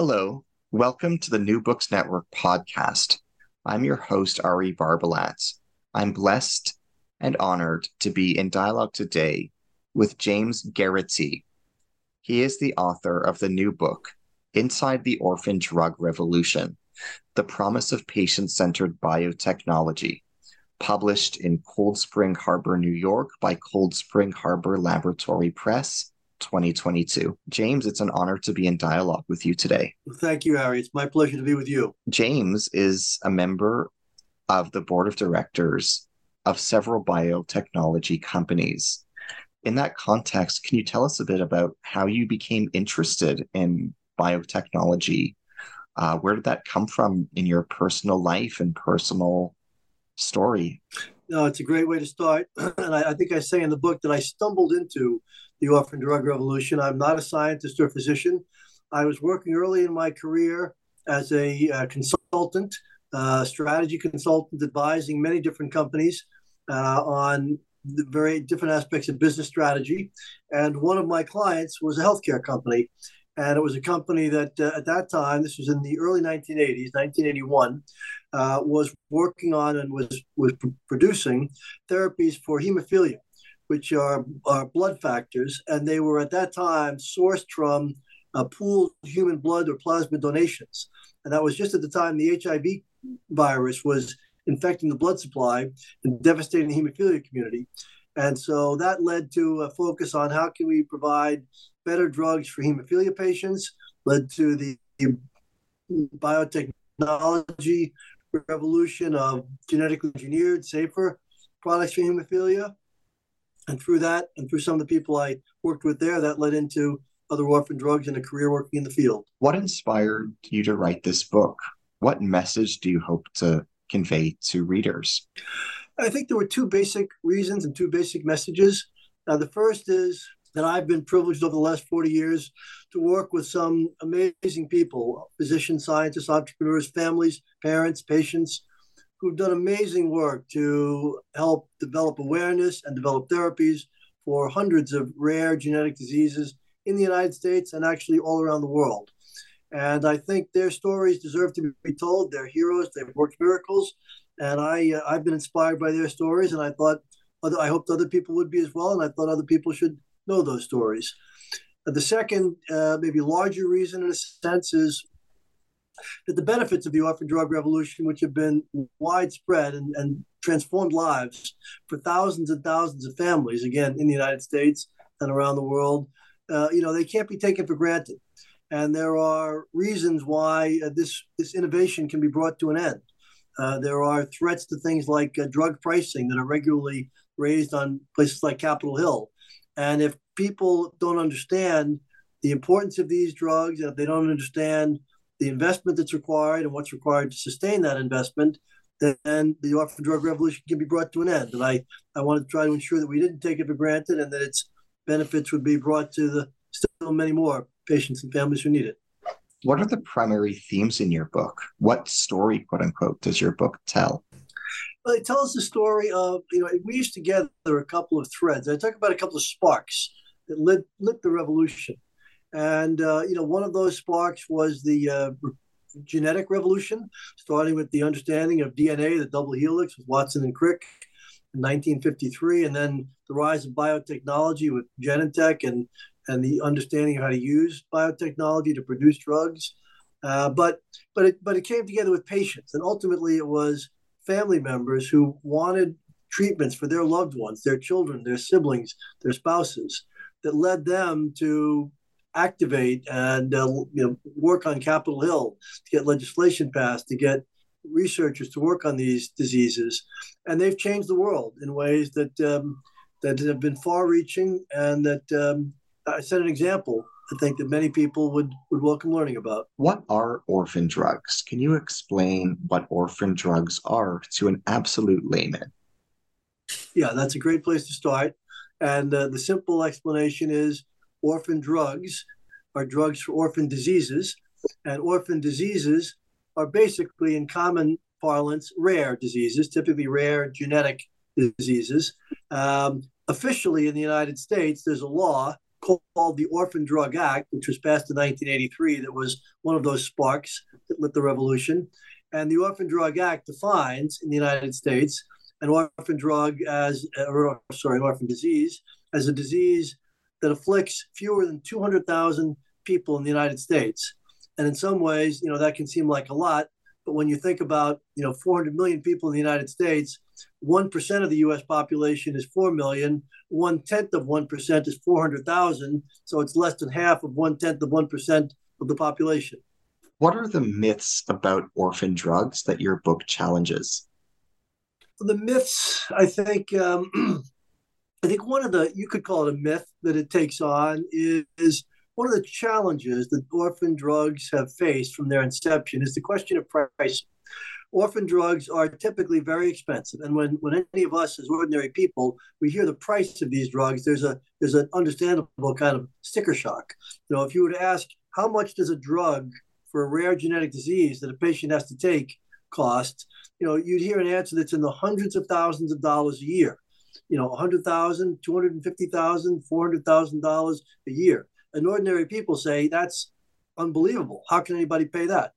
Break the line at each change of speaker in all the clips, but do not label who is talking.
Hello, welcome to the New Books Network podcast. I'm your host, Ari Barbalat. I'm blessed and honored to be in dialogue today with James Geraghty. He is the author of the new book, Inside the Orphan Drug Revolution The Promise of Patient Centered Biotechnology, published in Cold Spring Harbor, New York by Cold Spring Harbor Laboratory Press 2022. James, it's an honor to be in dialogue with you today.
Thank you, Harry. It's my pleasure to be with you.
James is a member of the board of directors of several biotechnology companies. In that context, can you tell us a bit about how you became interested in biotechnology? Uh, where did that come from in your personal life and personal story?
No, it's a great way to start. and I, I think I say in the book that I stumbled into the orphan drug revolution. I'm not a scientist or physician. I was working early in my career as a uh, consultant, uh, strategy consultant, advising many different companies uh, on very different aspects of business strategy. And one of my clients was a healthcare company. And it was a company that uh, at that time, this was in the early 1980s, 1981, uh, was working on and was, was pr- producing therapies for hemophilia which are, are blood factors, and they were at that time sourced from uh, pooled human blood or plasma donations. And that was just at the time the HIV virus was infecting the blood supply and devastating the hemophilia community. And so that led to a focus on how can we provide better drugs for hemophilia patients, led to the biotechnology revolution of genetically engineered, safer products for hemophilia and through that and through some of the people I worked with there, that led into other orphan drugs and a career working in the field.
What inspired you to write this book? What message do you hope to convey to readers?
I think there were two basic reasons and two basic messages. Uh, the first is that I've been privileged over the last 40 years to work with some amazing people physicians, scientists, entrepreneurs, families, parents, patients who've done amazing work to help develop awareness and develop therapies for hundreds of rare genetic diseases in the United States and actually all around the world. And I think their stories deserve to be told. They're heroes. They've worked miracles, and I uh, I've been inspired by their stories. And I thought, I hoped other people would be as well. And I thought other people should know those stories. the second, uh, maybe larger reason, in a sense, is that the benefits of the orphan drug revolution, which have been widespread and, and transformed lives for thousands and thousands of families, again, in the United States and around the world, uh, you know, they can't be taken for granted. And there are reasons why uh, this, this innovation can be brought to an end. Uh, there are threats to things like uh, drug pricing that are regularly raised on places like Capitol Hill. And if people don't understand the importance of these drugs, and if they don't understand the investment that's required and what's required to sustain that investment, then the orphan drug revolution can be brought to an end. And I, I wanted to try to ensure that we didn't take it for granted and that its benefits would be brought to the still many more patients and families who need it.
What are the primary themes in your book? What story, quote unquote, does your book tell?
It tells the story of, you know, it weaves together a couple of threads. I talk about a couple of sparks that lit, lit the revolution. And, uh, you know, one of those sparks was the uh, genetic revolution, starting with the understanding of DNA, the double helix with Watson and Crick in 1953, and then the rise of biotechnology with Genentech and, and the understanding of how to use biotechnology to produce drugs. Uh, but but it but it came together with patients, and ultimately it was family members who wanted treatments for their loved ones, their children, their siblings, their spouses, that led them to activate and uh, you know work on Capitol Hill to get legislation passed to get researchers to work on these diseases, and they've changed the world in ways that um, that have been far-reaching and that um, I set an example I think that many people would, would welcome learning about.
What are orphan drugs? Can you explain what orphan drugs are to an absolute layman?
Yeah, that's a great place to start. And uh, the simple explanation is orphan drugs are drugs for orphan diseases, and orphan diseases are basically, in common parlance, rare diseases, typically rare genetic diseases. Um, officially in the United States, there's a law called the Orphan Drug Act, which was passed in 1983, that was one of those sparks that lit the revolution. And the Orphan Drug Act defines in the United States an orphan drug as, or sorry, orphan disease as a disease that afflicts fewer than 200,000 people in the United States. And in some ways, you know, that can seem like a lot, but when you think about, you know, 400 million people in the United States, 1% of the US population is 4 million, one tenth of 1% is 400,000. So it's less than half of one tenth of 1% of the population.
What are the myths about orphan drugs that your book challenges?
The myths, I think, um, I think one of the, you could call it a myth that it takes on is, is one of the challenges that orphan drugs have faced from their inception is the question of price. Orphan drugs are typically very expensive, and when, when any of us as ordinary people we hear the price of these drugs, there's a there's an understandable kind of sticker shock. You know, if you were to ask how much does a drug for a rare genetic disease that a patient has to take cost, you know, you'd hear an answer that's in the hundreds of thousands of dollars a year. You know, 100,000, 250,000, 400,000 dollars a year and ordinary people say that's unbelievable. How can anybody pay that?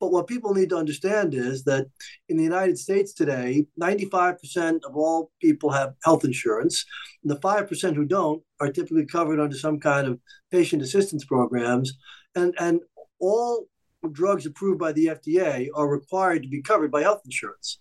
But what people need to understand is that in the United States today, 95% of all people have health insurance. And the 5% who don't are typically covered under some kind of patient assistance programs. And, and all drugs approved by the FDA are required to be covered by health insurance.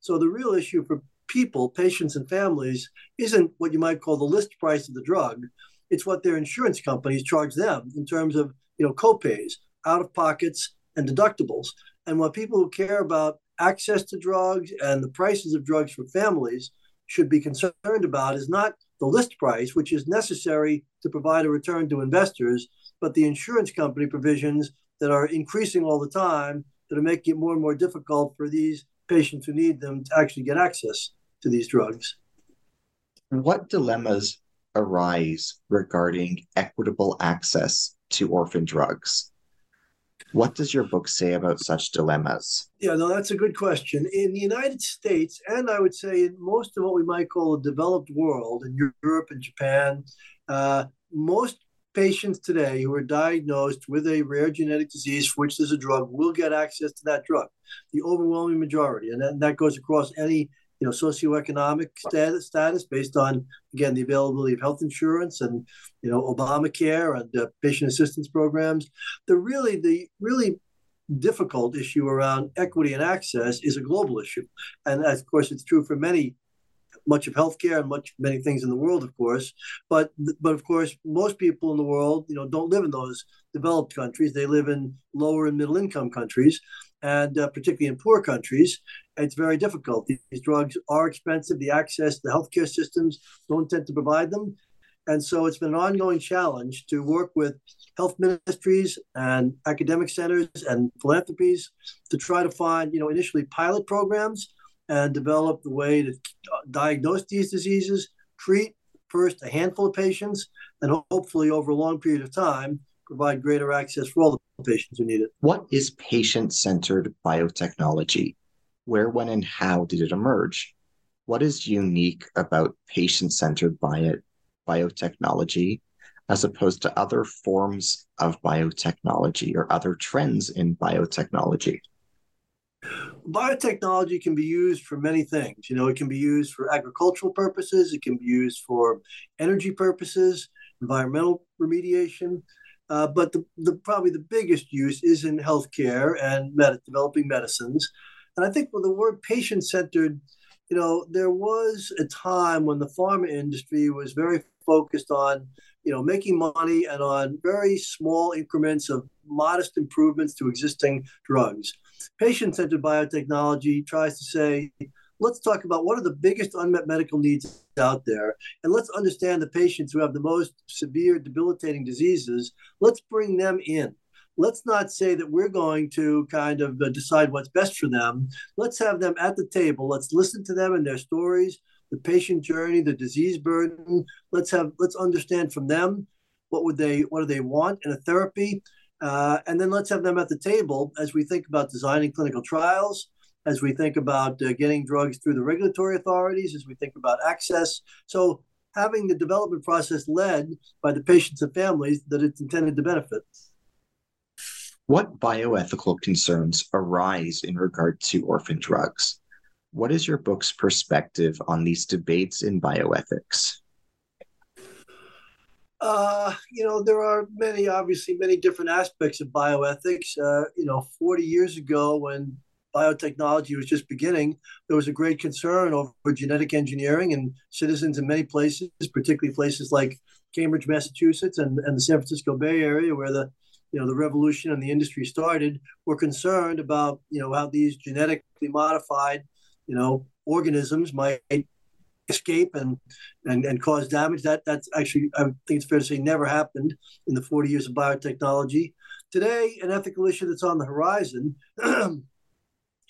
So the real issue for people, patients, and families isn't what you might call the list price of the drug, it's what their insurance companies charge them in terms of you know copays, out of pockets, and deductibles. And what people who care about access to drugs and the prices of drugs for families should be concerned about is not the list price, which is necessary to provide a return to investors, but the insurance company provisions that are increasing all the time that are making it more and more difficult for these patients who need them to actually get access to these drugs.
What dilemmas arise regarding equitable access to orphan drugs? What does your book say about such dilemmas?
Yeah, no, that's a good question. In the United States, and I would say in most of what we might call a developed world, in Europe and Japan, uh, most patients today who are diagnosed with a rare genetic disease for which there's a drug will get access to that drug, the overwhelming majority. And that, that goes across any you know socioeconomic status status based on again the availability of health insurance and you know Obamacare and uh, patient assistance programs. The really the really difficult issue around equity and access is a global issue, and of course it's true for many much of healthcare and much many things in the world, of course. But but of course, most people in the world, you know, don't live in those developed countries. They live in lower and middle income countries, and uh, particularly in poor countries, it's very difficult. These drugs are expensive. The access the healthcare systems don't tend to provide them. And so it's been an ongoing challenge to work with health ministries and academic centers and philanthropies to try to find, you know, initially pilot programs and develop the way to diagnose these diseases, treat first a handful of patients, and hopefully over a long period of time provide greater access for all the patients who need it.
What is patient centered biotechnology? Where, when, and how did it emerge? What is unique about patient centered bio- biotechnology as opposed to other forms of biotechnology or other trends in biotechnology?
Biotechnology can be used for many things. You know, it can be used for agricultural purposes, it can be used for energy purposes, environmental remediation. Uh, but the, the probably the biggest use is in healthcare and med- developing medicines. And I think with the word patient centered, you know, there was a time when the pharma industry was very focused on, you know, making money and on very small increments of modest improvements to existing drugs. Patient centered biotechnology tries to say, let's talk about what are the biggest unmet medical needs out there. And let's understand the patients who have the most severe, debilitating diseases. Let's bring them in. Let's not say that we're going to kind of uh, decide what's best for them. Let's have them at the table. Let's listen to them and their stories, the patient journey, the disease burden. Let's have let's understand from them what would they what do they want in a therapy, uh, and then let's have them at the table as we think about designing clinical trials, as we think about uh, getting drugs through the regulatory authorities, as we think about access. So having the development process led by the patients and families that it's intended to benefit.
What bioethical concerns arise in regard to orphan drugs? What is your book's perspective on these debates in bioethics?
Uh, you know, there are many, obviously, many different aspects of bioethics. Uh, you know, 40 years ago, when biotechnology was just beginning, there was a great concern over genetic engineering, and citizens in many places, particularly places like Cambridge, Massachusetts, and, and the San Francisco Bay Area, where the you know the revolution and the industry started, were concerned about you know how these genetically modified you know organisms might escape and, and and cause damage. That that's actually I think it's fair to say never happened in the 40 years of biotechnology. Today, an ethical issue that's on the horizon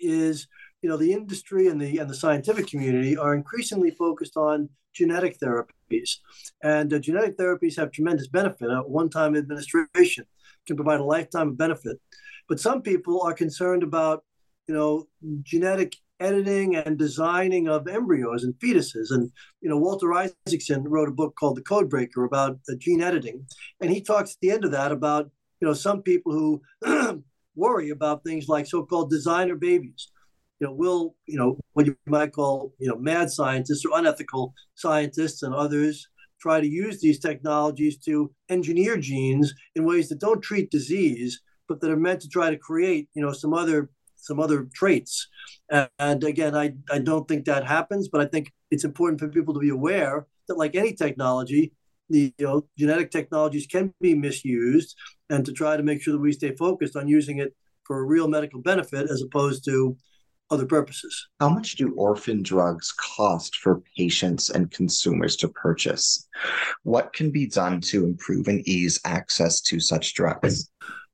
is you know the industry and the and the scientific community are increasingly focused on genetic therapies, and uh, genetic therapies have tremendous benefit. A one-time administration can provide a lifetime of benefit, but some people are concerned about you know genetic editing and designing of embryos and fetuses. And you know, Walter Isaacson wrote a book called The codebreaker about uh, gene editing, and he talks at the end of that about you know some people who worry about things like so-called designer babies. You know, will you know what you might call you know mad scientists or unethical scientists and others try to use these technologies to engineer genes in ways that don't treat disease, but that are meant to try to create you know some other some other traits. And again, I, I don't think that happens, but I think it's important for people to be aware that, like any technology, the you know, genetic technologies can be misused, and to try to make sure that we stay focused on using it for a real medical benefit as opposed to other purposes.
How much do orphan drugs cost for patients and consumers to purchase? What can be done to improve and ease access to such drugs?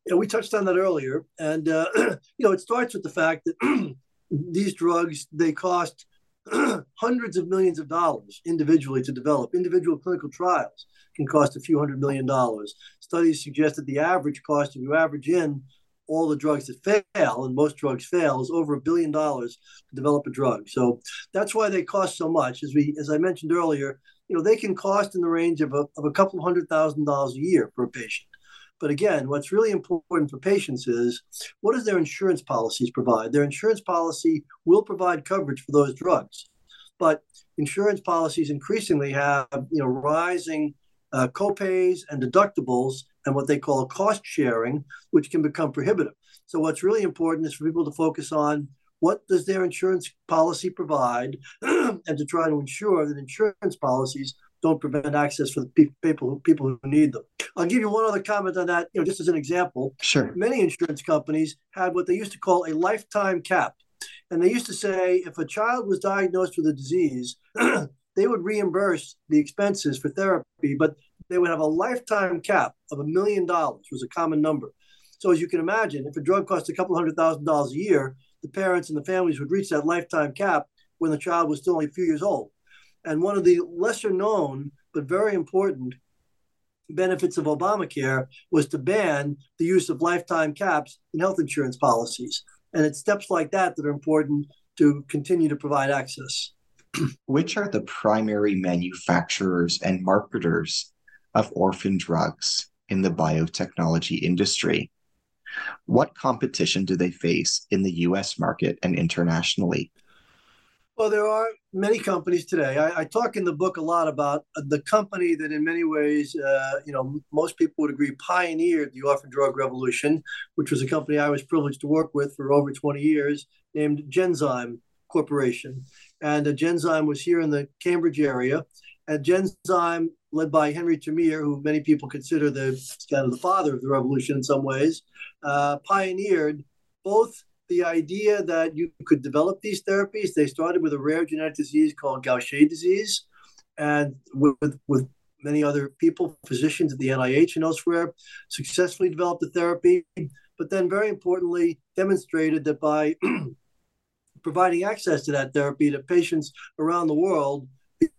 Yeah, we touched on that earlier, and uh, you know it starts with the fact that these drugs they cost hundreds of millions of dollars individually to develop. Individual clinical trials can cost a few hundred million dollars. Studies suggest that the average cost, if you average in all the drugs that fail, and most drugs fail, is over a billion dollars to develop a drug. So that's why they cost so much. As we, as I mentioned earlier, you know, they can cost in the range of a, of a couple hundred thousand dollars a year for a patient. But again, what's really important for patients is what does their insurance policies provide? Their insurance policy will provide coverage for those drugs, but insurance policies increasingly have you know rising uh, copays and deductibles and what they call cost sharing, which can become prohibitive. So what's really important is for people to focus on what does their insurance policy provide and to try to ensure that insurance policies don't prevent access for the people people who need them. I'll give you one other comment on that, you know, just as an example.
Sure.
Many insurance companies had what they used to call a lifetime cap. And they used to say if a child was diagnosed with a disease, they would reimburse the expenses for therapy, but they would have a lifetime cap of a million dollars was a common number. So as you can imagine, if a drug costs a couple hundred thousand dollars a year, the parents and the families would reach that lifetime cap when the child was still only a few years old. And one of the lesser known but very important benefits of Obamacare was to ban the use of lifetime caps in health insurance policies. And it's steps like that that are important to continue to provide access.
Which are the primary manufacturers and marketers of orphan drugs in the biotechnology industry? What competition do they face in the US market and internationally?
Well, there are many companies today. I, I, talk in the book a lot about the company that, in many ways, uh, you know, most people would agree pioneered the orphan drug revolution, which was a company I was privileged to work with for over 20 years, named Genzyme Corporation. And uh, Genzyme was here in the Cambridge area. And Genzyme, led by Henry Termeer, who many people consider the kind of the father of the revolution in some ways, uh, pioneered both the idea that you could develop these therapies. They started with a rare genetic disease called Gaucher disease, and with, with many other people, physicians at the NIH and elsewhere, successfully developed the therapy. But then, very importantly, demonstrated that by providing access to that therapy to patients around the world,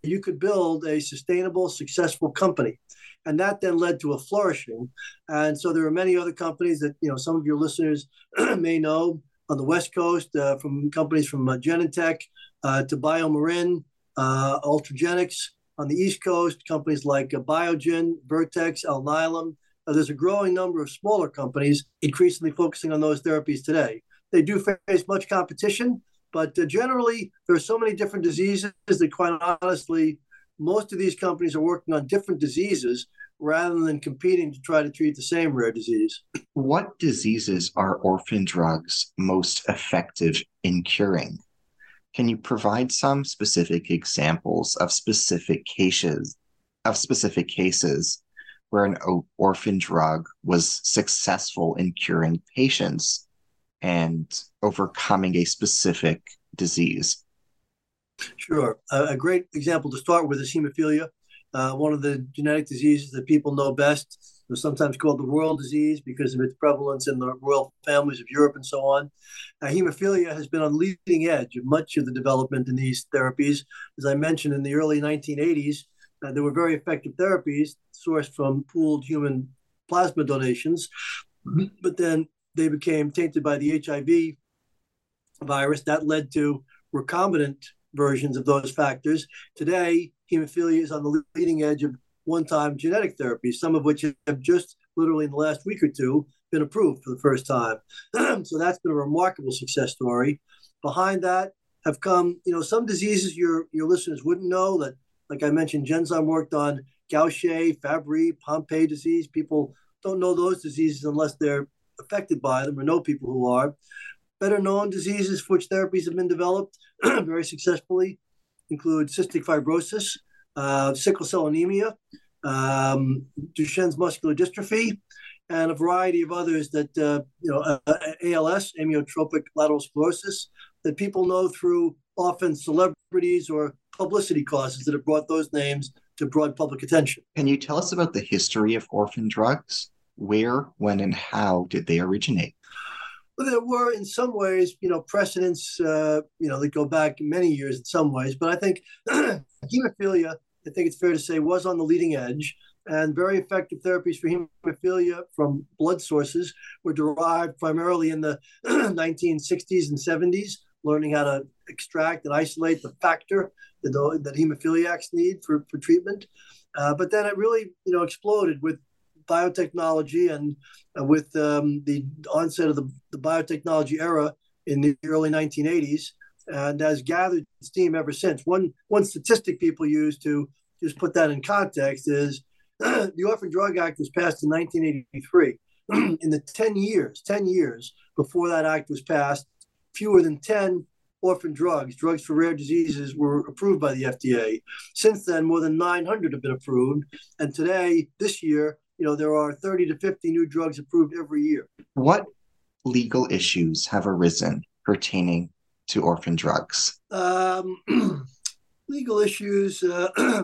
you could build a sustainable, successful company. And that then led to a flourishing. And so there are many other companies that you know some of your listeners may know on the West Coast, uh, from companies from uh, Genentech uh, to BioMarin, Ultragenyx. On the East Coast, companies like Biogen, Vertex, Alnylam. There's a growing number of smaller companies increasingly focusing on those therapies today. They do face much competition, but generally, there are so many different diseases that, quite honestly, most of these companies are working on different diseases rather than competing to try to treat the same rare disease.
What diseases are orphan drugs most effective in curing? Can you provide some specific examples of specific cases of specific cases where an orphan drug was successful in curing patients and overcoming a specific disease?
Sure. a great example to start with is hemophilia, uh, one of the genetic diseases that people know best. It's sometimes called the royal disease because of its prevalence in the royal families of Europe and so on. Uh, hemophilia has been on the leading edge of much of the development in these therapies. As I mentioned, in the early 1980s, uh, there were very effective therapies sourced from pooled human plasma donations, but then they became tainted by the HIV virus. That led to recombinant versions of those factors. Today, hemophilia is on the leading edge of one time genetic therapies, some of which have just literally in the last week or two been approved for the first time. so that's been a remarkable success story. Behind that have come, you know, some diseases your your listeners wouldn't know that, like I mentioned, Genzyme worked on Gaucher, Fabry, Pompe disease. People don't know those diseases unless they're affected by them or know people who are. Better known diseases for which therapies have been developed very successfully include cystic fibrosis, uh, sickle cell anemia, um, Duchenne's muscular dystrophy, and a variety of others that, uh, you know, uh, ALS, amyotrophic lateral sclerosis, that people know through often celebrities or publicity causes that have brought those names to broad public attention.
Can you tell us about the history of orphan drugs? Where, when, and how did they originate?
Well, there were, in some ways, you know, precedents, uh, you know, that go back many years in some ways. But I think hemophilia, I think it's fair to say, was on the leading edge. And very effective therapies for hemophilia from blood sources were derived primarily in the 1960s and 70s, learning how to extract and isolate the factor that, that hemophiliacs need for, for treatment. Uh, but then it really, you know, exploded with biotechnology and uh, with um, the onset of the, the biotechnology era in the early 1980s and has gathered steam ever since. One one statistic people use to just put that in context is the Orphan Drug Act was passed in 1983. in the 10 years, 10 years before that act was passed, fewer than 10 orphan drugs, drugs for rare diseases, were approved by the FDA. Since then, more than 900 have been approved. And today, this year, you know, there are 30 to 50 new drugs approved every year.
What legal issues have arisen pertaining to orphan drugs?
Um, legal issues, uh, uh,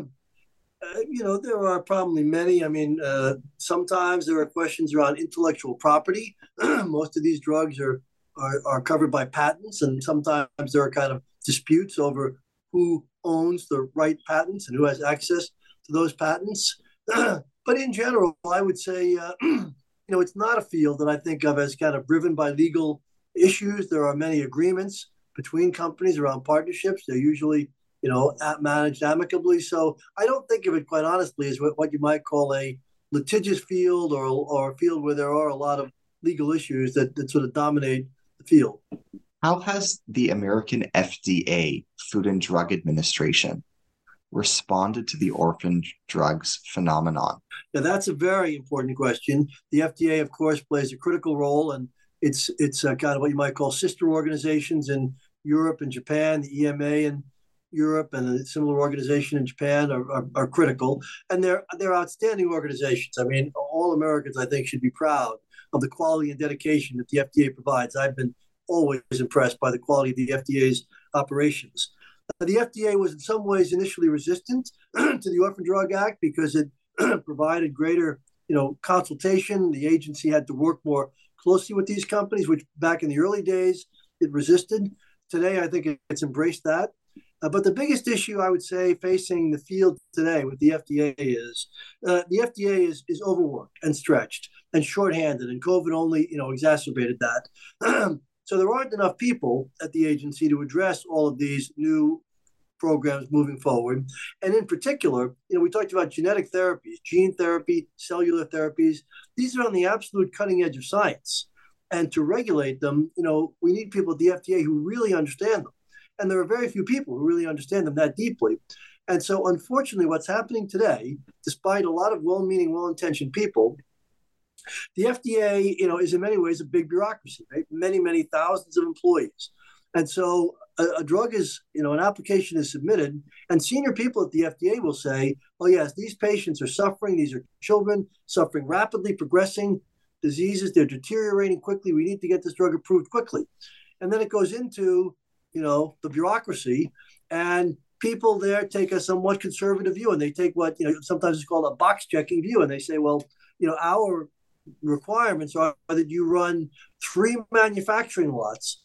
you know, there are probably many. I mean, uh, sometimes there are questions around intellectual property. Most of these drugs are, are, are covered by patents, and sometimes there are kind of disputes over who owns the right patents and who has access to those patents. But in general, I would say, uh, you know, it's not a field that I think of as kind of driven by legal issues. There are many agreements between companies around partnerships. They're usually, you know, managed amicably. So I don't think of it, quite honestly, as what you might call a litigious field or, or a field where there are a lot of legal issues that, that sort of dominate the field.
How has the American FDA, Food and Drug Administration, responded to the orphan drugs phenomenon?
Yeah, that's a very important question. The FDA, of course, plays a critical role, and it's it's uh, kind of what you might call sister organizations in Europe and Japan. The EMA in Europe and a similar organization in Japan are, are, are critical, and they're they're outstanding organizations. I mean, all Americans, I think, should be proud of the quality and dedication that the FDA provides. I've been always impressed by the quality of the FDA's operations. The FDA was in some ways initially resistant to the Orphan Drug Act because it provided greater, you know, consultation. The agency had to work more closely with these companies, which back in the early days it resisted. Today, I think it's embraced that. Uh, but the biggest issue I would say facing the field today with the FDA is uh, the FDA is, is overworked and stretched and shorthanded, and COVID only you know exacerbated that. so there aren't enough people at the agency to address all of these new programs moving forward. And in particular, you know, we talked about genetic therapies, gene therapy, cellular therapies. These are on the absolute cutting edge of science. And to regulate them, you know, we need people at the FDA who really understand them. And there are very few people who really understand them that deeply. And so, unfortunately, what's happening today, despite a lot of well-meaning, well-intentioned people, the FDA, you know, is in many ways a big bureaucracy, right? Many, many thousands of employees. And so a, a, drug is, you know, an application is submitted, and senior people at the FDA will say, oh, yes, these patients are suffering. These are children suffering rapidly progressing diseases. They're deteriorating quickly. We need to get this drug approved quickly. And then it goes into, you know, the bureaucracy, and people there take a somewhat conservative view, and they take what, you know, sometimes it's called a box checking view, and they say, well, you know, our requirements are that you run three manufacturing lots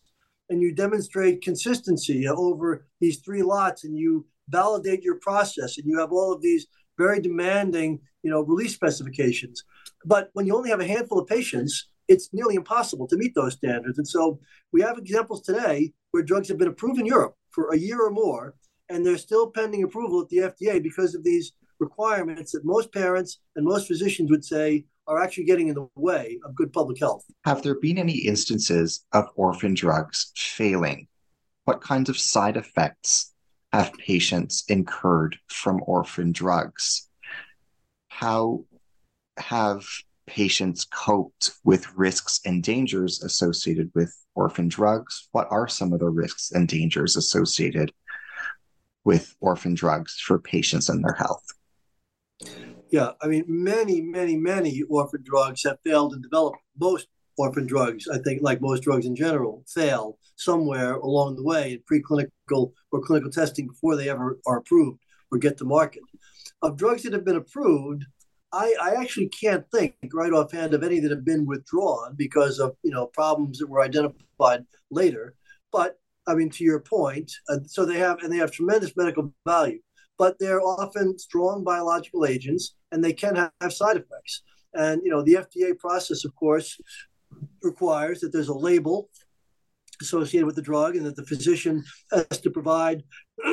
and you demonstrate consistency over these three lots and you validate your process and you have all of these very demanding you know release specifications. But when you only have a handful of patients it's nearly impossible to meet those standards. And so we have examples today where drugs have been approved in europe for a year or more and they're still pending approval at the fda because of these requirements that most parents and most physicians would say are actually getting in the way of good public health.
Have there been any instances of orphan drugs failing? What kinds of side effects have patients incurred from orphan drugs? How have patients coped with risks and dangers associated with orphan drugs? What are some of the risks and dangers associated with orphan drugs for patients and their health?
Yeah, I mean, many, many, many orphan drugs have failed in development. Most orphan drugs, I think, like most drugs in general, fail somewhere along the way in preclinical or clinical testing before they ever are approved or get to market. Of drugs that have been approved, I, I actually can't think right offhand of any that have been withdrawn because of you know problems that were identified later. But I mean, to your point, uh, so they have and they have tremendous medical value but they're often strong biological agents and they can have side effects. And you know, the FDA process, of course, requires that there's a label associated with the drug and that the physician has to provide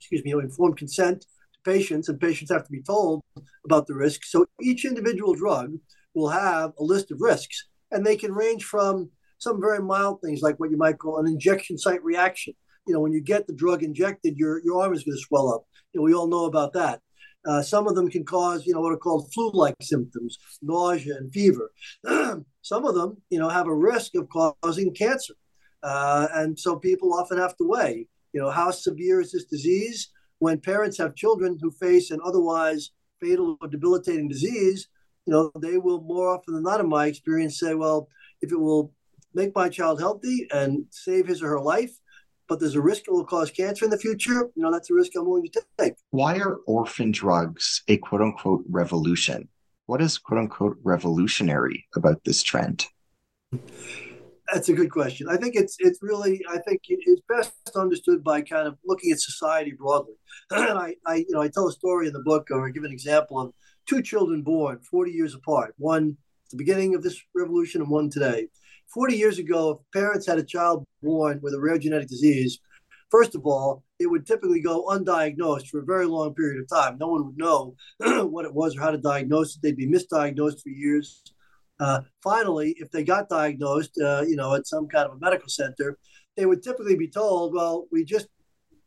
excuse me, informed consent to patients, and patients have to be told about the risks. So each individual drug will have a list of risks, and they can range from some very mild things like what you might call an injection site reaction, you know, when you get the drug injected, your your arm is going to swell up. You know, we all know about that. Uh, some of them can cause, you know, what are called flu-like symptoms, nausea and fever. some of them, you know, have a risk of causing cancer, uh, and so people often have to weigh, you know, how severe is this disease? When parents have children who face an otherwise fatal or debilitating disease, you know, they will more often than not, in my experience, say, well, if it will make my child healthy and save his or her life, but there's a risk it will cause cancer in the future, you know, that's a risk I'm willing to take.
Why are orphan drugs a quote unquote revolution? What is quote unquote revolutionary about this trend?
That's a good question. I think it's it's really I think it's best understood by kind of looking at society broadly. And I, I you know I tell a story in the book or I give an example of two children born 40 years apart. One at the beginning of this revolution and one today. 40 years ago, if parents had a child born with a rare genetic disease, first of all, it would typically go undiagnosed for a very long period of time. No one would know what it was or how to diagnose it. They'd be misdiagnosed for years. Uh, finally, if they got diagnosed, uh, you know, at some kind of a medical center, they would typically be told, "Well, we just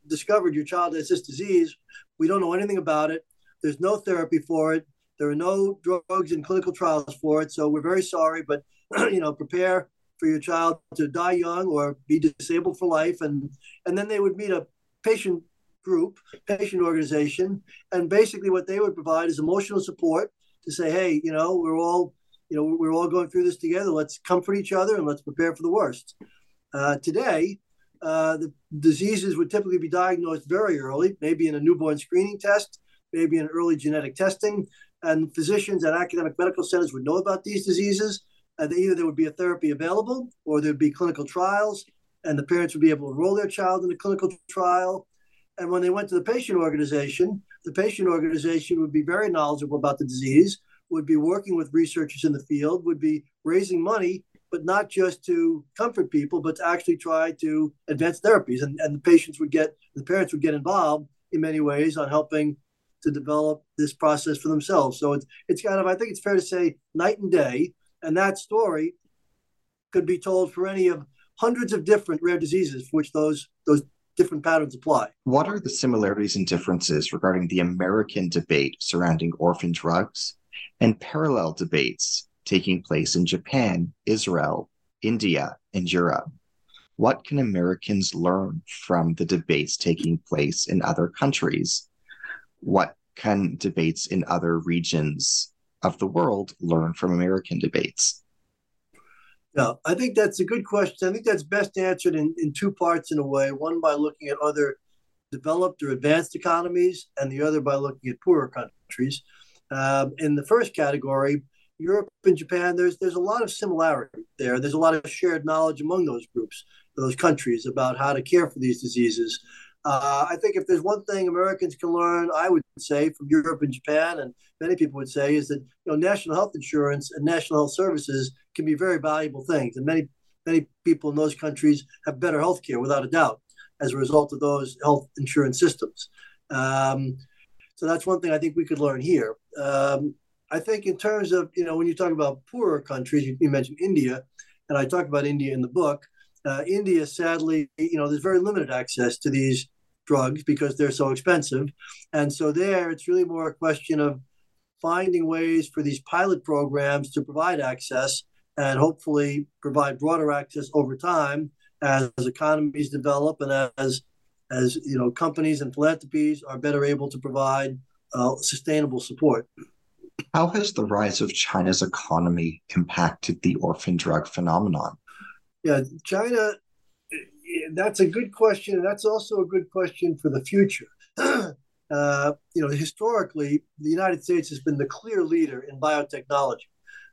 discovered your child has this disease. We don't know anything about it. There's no therapy for it. There are no drugs and clinical trials for it. So we're very sorry, but you know, prepare for your child to die young or be disabled for life and and then they would meet a patient group patient organization and basically what they would provide is emotional support to say hey you know we're all you know, we're all going through this together. Let's comfort each other and let's prepare for the worst. Uh, today, uh, the diseases would typically be diagnosed very early, maybe in a newborn screening test, maybe in early genetic testing. And physicians at academic medical centers would know about these diseases. Either there would be a therapy available or there'd be clinical trials, and the parents would be able to enroll their child in a clinical trial. And when they went to the patient organization, the patient organization would be very knowledgeable about the disease, would be working with researchers in the field, would be raising money, but not just to comfort people, but to actually try to advance therapies. And, and the patients would get, the parents would get involved in many ways on helping to develop this process for themselves. So it's, it's kind of, I think it's fair to say, night and day. And that story could be told for any of hundreds of different rare diseases for which those, those different patterns apply.
What are the similarities and differences regarding the American debate surrounding orphan drugs and parallel debates taking place in Japan, Israel, India, and Europe? What can Americans learn from the debates taking place in other countries? What can debates in other regions of the world learn from American debates?
Yeah, I think that's a good question. I think that's best answered in, in two parts in a way. One by looking at other developed or advanced economies, and the other by looking at poorer countries. Um, in the first category, Europe and Japan, there's there's a lot of similarity there. There's a lot of shared knowledge among those groups, those countries about how to care for these diseases. Uh, I think if there's one thing Americans can learn, I would say from Europe and Japan, and many people would say, is that you know national health insurance and national health services can be very valuable things, and many many people in those countries have better health care without a doubt as a result of those health insurance systems. Um, so that's one thing I think we could learn here. Um, I think in terms of you know when you talk about poorer countries, you, you mentioned India, and I talk about India in the book. Uh, India, sadly, you know, there's very limited access to these drugs because they're so expensive. And so there, it's really more a question of finding ways for these pilot programs to provide access and hopefully provide broader access over time as economies develop and as as you know companies and philanthropies are better able to provide uh, sustainable support.
How has the rise of China's economy impacted the orphan drug phenomenon?
Yeah, China that's a good question. And that's also a good question for the future. uh, you know, historically, the United States has been the clear leader in biotechnology.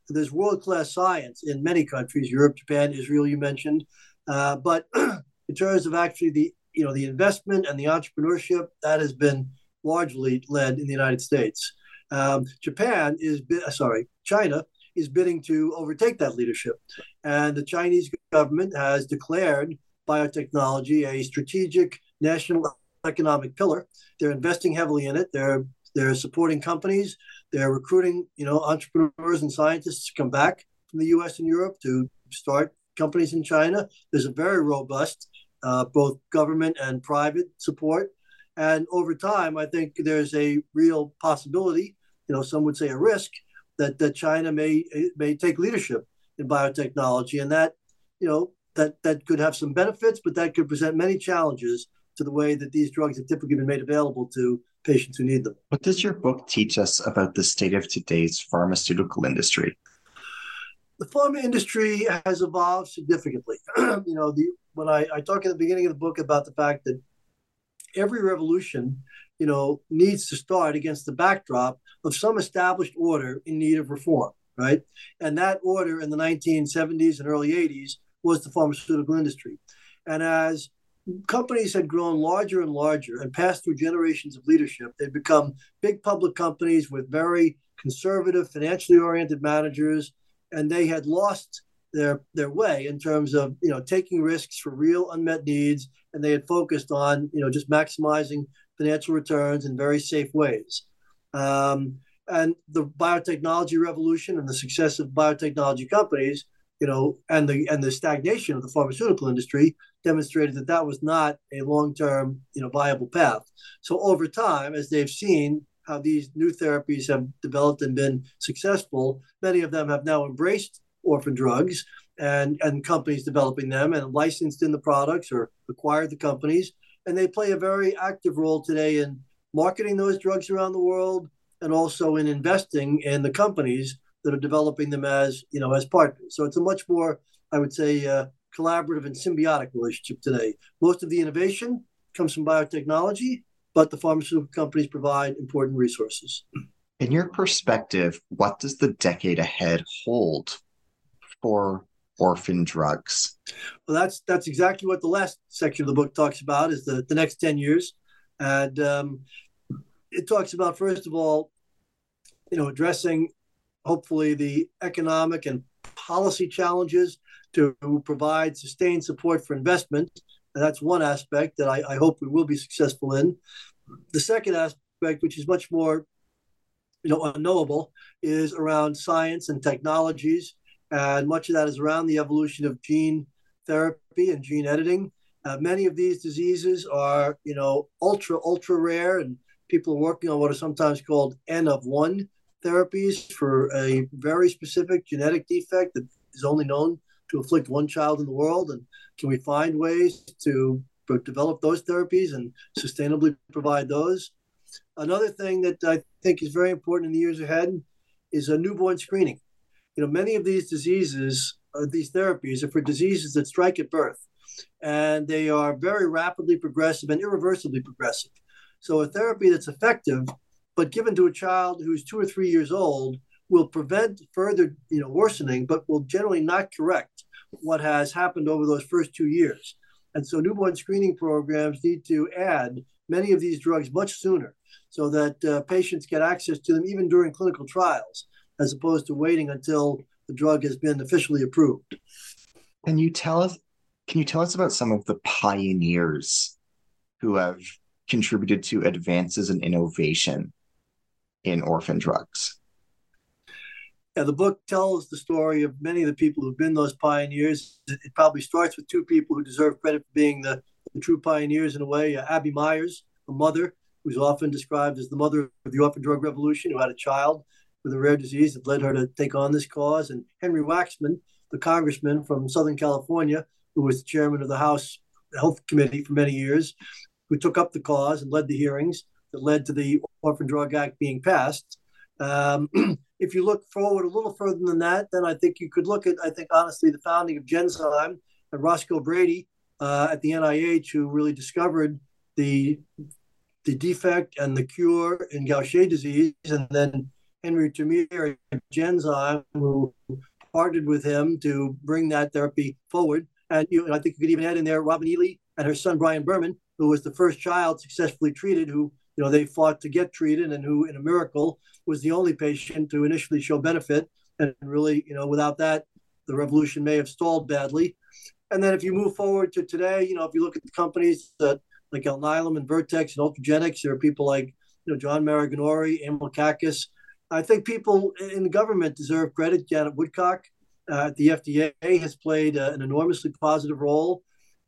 There's world class science in many countries, Europe, Japan, Israel, you mentioned. Uh, but in terms of actually the you know the investment and the entrepreneurship, that has been largely led in the United States. Um, Japan is sorry, China is bidding to overtake that leadership, and the Chinese government has declared biotechnology a strategic national economic pillar. They're investing heavily in it. They're they're supporting companies. They're recruiting, you know, entrepreneurs and scientists to come back from the U.S. and Europe to start companies in China. There's a very robust, uh, both government and private support. And over time, I think there's a real possibility, you know, some would say a risk that, that China may may take leadership in biotechnology, and that, you know, that that could have some benefits, but that could present many challenges to the way that these drugs have typically been made available to patients who need them.
What does your book teach us about the state of today's pharmaceutical industry?
The pharma industry has evolved significantly. you know, the when I, I talk at the beginning of the book about the fact that every revolution, you know, needs to start against the backdrop of some established order in need of reform, right? And that order in the 1970s and early 80s was the pharmaceutical industry. And as companies had grown larger and larger and passed through generations of leadership, they'd become big public companies with very conservative, financially oriented managers, and they had lost their their way in terms of you know taking risks for real unmet needs, and they had focused on you know just maximizing financial returns in very safe ways. Um, and the biotechnology revolution and the success of biotechnology companies you know, and the and the stagnation of the pharmaceutical industry demonstrated that that was not a long-term, you know, viable path. So over time, as they've seen how these new therapies have developed and been successful, many of them have now embraced orphan drugs and and companies developing them and licensed in the products or acquired the companies, and they play a very active role today in marketing those drugs around the world and also in investing in the companies that are developing them as you know as partners. So it's a much more, I would say, uh, collaborative and symbiotic relationship today. Most of the innovation comes from biotechnology, but the pharmaceutical companies provide important resources.
In your perspective, what does the decade ahead hold for orphan drugs?
Well, that's that's exactly what the last section of the book talks about is the, the next 10 years. And um, it talks about, first of all, you know, addressing hopefully the economic and policy challenges to provide sustained support for investment. And that's one aspect that I, I hope we will be successful in. The second aspect, which is much more you know, unknowable, is around science and technologies. And much of that is around the evolution of gene therapy and gene editing. Uh, many of these diseases are, you know, ultra, ultra rare, and people are working on what are sometimes called N of one therapies for a very specific genetic defect that is only known to afflict one child in the world? And can we find ways to develop those therapies and sustainably provide those? Another thing that I think is very important in the years ahead is a newborn screening. You know, many of these diseases, uh, these therapies, are for diseases that strike at birth, and they are very rapidly progressive and irreversibly progressive. So, a therapy that's effective but given to a child who's two or three years old will prevent further you know worsening but will generally not correct what has happened over those first two years. And so newborn screening programs need to add many of these drugs much sooner so that uh, patients get access to them even during clinical trials as opposed to waiting until the drug has been officially approved.
Can you tell us can you tell us about some of the pioneers who have contributed to advances in innovation in orphan drugs.
Yeah, the book tells the story of many of the people who've been those pioneers. It probably starts with two people who deserve credit for being the, the true pioneers in a way. Uh, Abbey Meyers, a mother who's often described as the mother of the orphan drug revolution, who had a child with a rare disease that led her to take on this cause. And Henry Waxman, the congressman from Southern California, who was the chairman of the House Health Committee for many years, who took up the cause and led the hearings that led to the Orphan Drug Act being passed. Um, if you look forward a little further than that, then I think you could look at, I think, honestly, the founding of Genzyme and Roscoe Brady uh, at the NIH, who really discovered the the defect and the cure in Gaucher disease, and then Henry Termeer at Genzyme, who partnered with him to bring that therapy forward. And you know, I think you could even add in there Robin Ely and her son Brian Berman, who was the first child successfully treated who you know they fought to get treated and who in a miracle was the only patient to initially show benefit and really you know without that the revolution may have stalled badly and then if you move forward to today you know if you look at the companies that like Alnylam and Vertex and Ultragenyx there are people like you know John Maraganore, Emil Kakkis. I think people in the government deserve credit. Janet Woodcock uh, at the FDA has played uh, an enormously positive role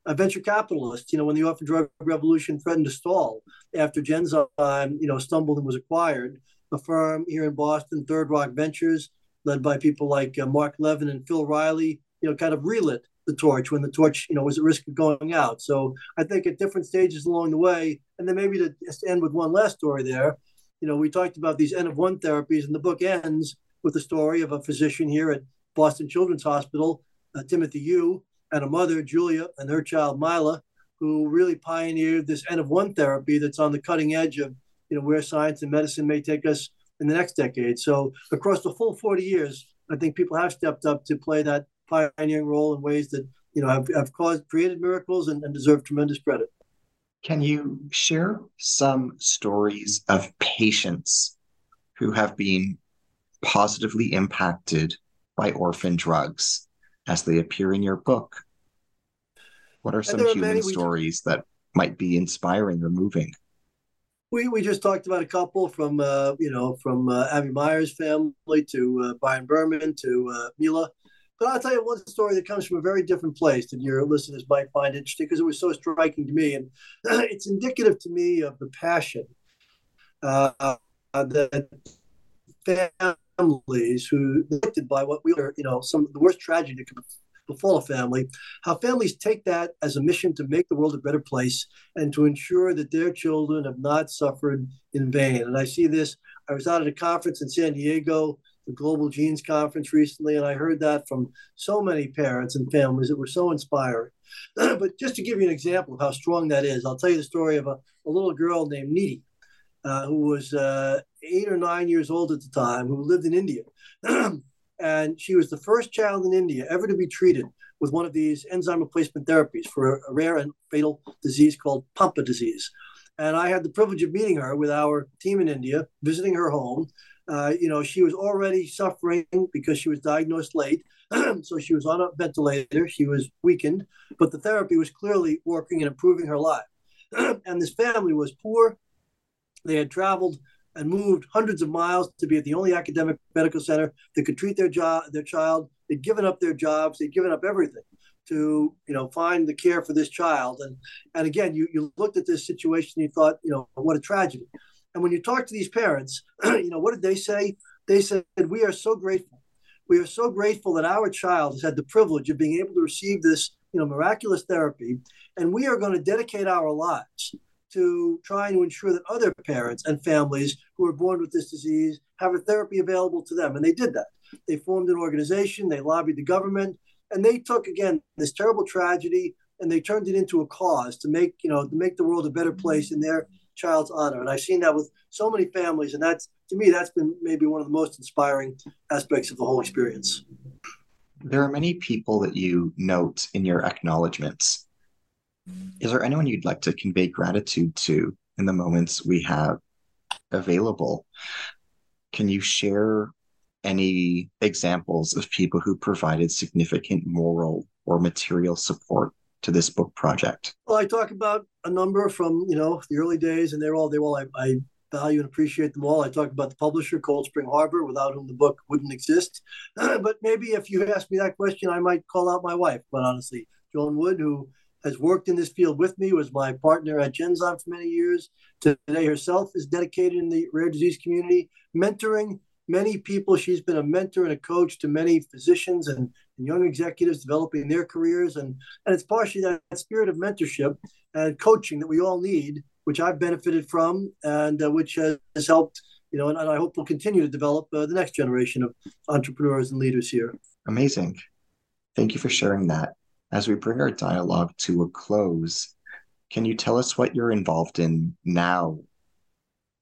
a venture capitalist. You know, when the orphan drug revolution threatened to stall after Genzyme, you know, stumbled and was acquired, a firm here in Boston, Third Rock Ventures, led by people like uh, Mark Levin and Phil Riley, you know, kind of relit the torch when the torch, you know, was at risk of going out. So I think at different stages along the way, and then maybe to end with one last story there, you know, we talked about these N of one therapies, and the book ends with the story of a physician here at Boston Children's Hospital, uh, Timothy Yu, and a mother, Julia, and her child, Mila, who really pioneered this N of one therapy that's on the cutting edge of you know where science and medicine may take us in the next decade. So across the full 40 years, I think people have stepped up to play that pioneering role in ways that you know have, have caused created miracles and, and deserve tremendous credit.
Can you share some stories of patients who have been positively impacted by orphan drugs as they appear in your book? What are some human many, stories we, that might be inspiring or moving?
We, we just talked about a couple from uh, you know from uh, Abbey Meyers' family to uh, Brian Berman to uh, Mila. But I'll tell you one story that comes from a very different place that your listeners might find interesting because it was so striking to me, and it's indicative to me of the passion uh, that families who affected by what we are, you know, some of the worst tragedy that could befall a family, how families take that as a mission to make the world a better place and to ensure that their children have not suffered in vain. And I see this. I was out at a conference in San Diego the Global Genes Conference recently, and I heard that from so many parents and families that were so inspiring. but just to give you an example of how strong that is, I'll tell you the story of a, a little girl named Nidhi, uh, who was uh, eight or nine years old at the time, who lived in India. and she was the first child in India ever to be treated with one of these enzyme replacement therapies for a rare and fatal disease called Pompe disease. And I had the privilege of meeting her with our team in India, visiting her home. Uh, you know, she was already suffering because she was diagnosed late. so she was on a ventilator. She was weakened, but the therapy was clearly working and improving her life. and this family was poor. They had traveled and moved hundreds of miles to be at the only academic medical center that could treat their job, their child. They'd given up their jobs. They'd given up everything to you know find the care for this child. And and again, you you looked at this situation, you thought, you know, what a tragedy. And when you talk to these parents, you know, what did they say? They said, "We are so grateful. We are so grateful that our child has had the privilege of being able to receive this, you know, miraculous therapy, and we are going to dedicate our lives to trying to ensure that other parents and families who are born with this disease have a therapy available to them. And they did that. They formed an organization, they lobbied the government, and they took again this terrible tragedy and they turned it into a cause to make you know to make the world a better place in their child's honor. And I've seen that with so many families, and that's to me that's been maybe one of the most inspiring aspects of the whole experience.
There are many people that you note in your acknowledgments is there anyone you'd like to convey gratitude to in the moments we have available? Can you share any examples of people who provided significant moral or material support to this book project?
Well, I talk about a number from you know the early days, and they're all they all I, I value and appreciate them all. I talk about the publisher, Cold Spring Harbor, without whom the book wouldn't exist. but maybe if you ask me that question, I might call out my wife. But honestly, Joan Wood, who has worked in this field with me, was my partner at Genzyme for many years. Today herself is dedicated in the rare disease community, mentoring many people. She's been a mentor and a coach to many physicians and, and young executives developing their careers. And, and it's partially that, that spirit of mentorship and coaching that we all need, which I've benefited from and uh, which has, has, helped, you know, and, and, I hope will continue to develop uh, the next generation of entrepreneurs and leaders here.
Amazing. Thank you for sharing that. As we bring our dialogue to a close, can you tell us what you're involved in now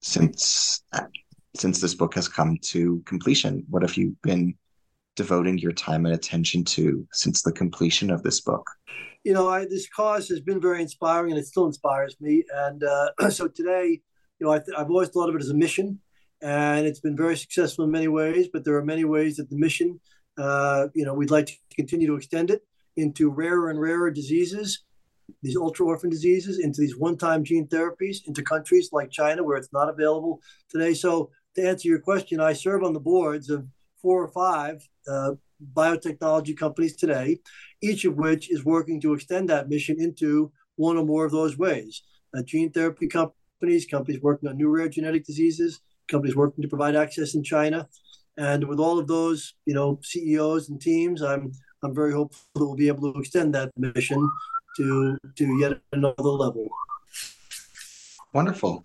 since since this book has come to completion? What have you been devoting your time and attention to since the completion of this book?
You know, I, this cause has been very inspiring, and it still inspires me. And uh, so today, you know, I have always thought of it as a mission, and it's been very successful in many ways. But there are many ways that the mission, uh, you know, we'd like to continue to extend it into rarer and rarer diseases, these ultra orphan diseases, into these one time gene therapies, into countries like China where it's not available today. So, to answer your question, I serve on the boards of four or five uh, biotechnology companies today, each of which is working to extend that mission into one or more of those ways. Uh, gene therapy companies, companies working on new rare genetic diseases, companies working to provide access in China. And with all of those, you know, CEOs and teams, I'm I'm very hopeful that we'll be able to extend that mission to to yet another level.
Wonderful.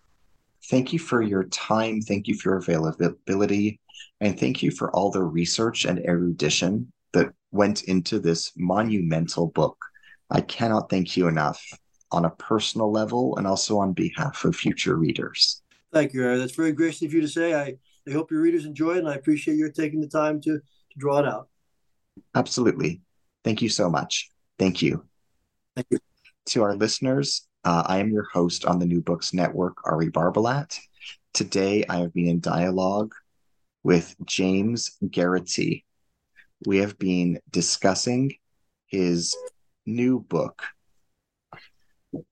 Thank you for your time. Thank you for your availability. And thank you for all the research and erudition that went into this monumental book. I cannot thank you enough on a personal level and also on behalf of future readers.
Thank you. That's very gracious of you to say. I, I hope your readers enjoy it, and I appreciate your taking the time to, to draw it out.
Absolutely. Thank you so much. Thank you.
Thank you.
To our listeners, uh, I am your host on the New Books Network, Ari Barbalat. Today, I have been in dialogue with James Geraghty. We have been discussing his new book,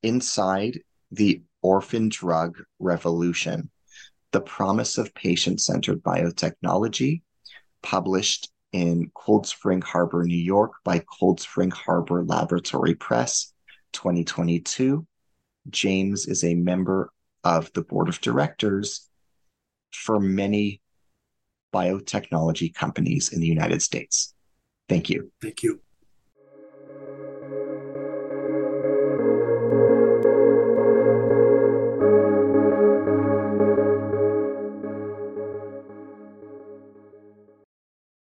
Inside the Orphan Drug Revolution The Promise of Patient Centered Biotechnology, published in Cold Spring Harbor, New York by Cold Spring Harbor Laboratory Press 2022. James is a member of the board of directors for many biotechnology companies in the United States. Thank you.
Thank you.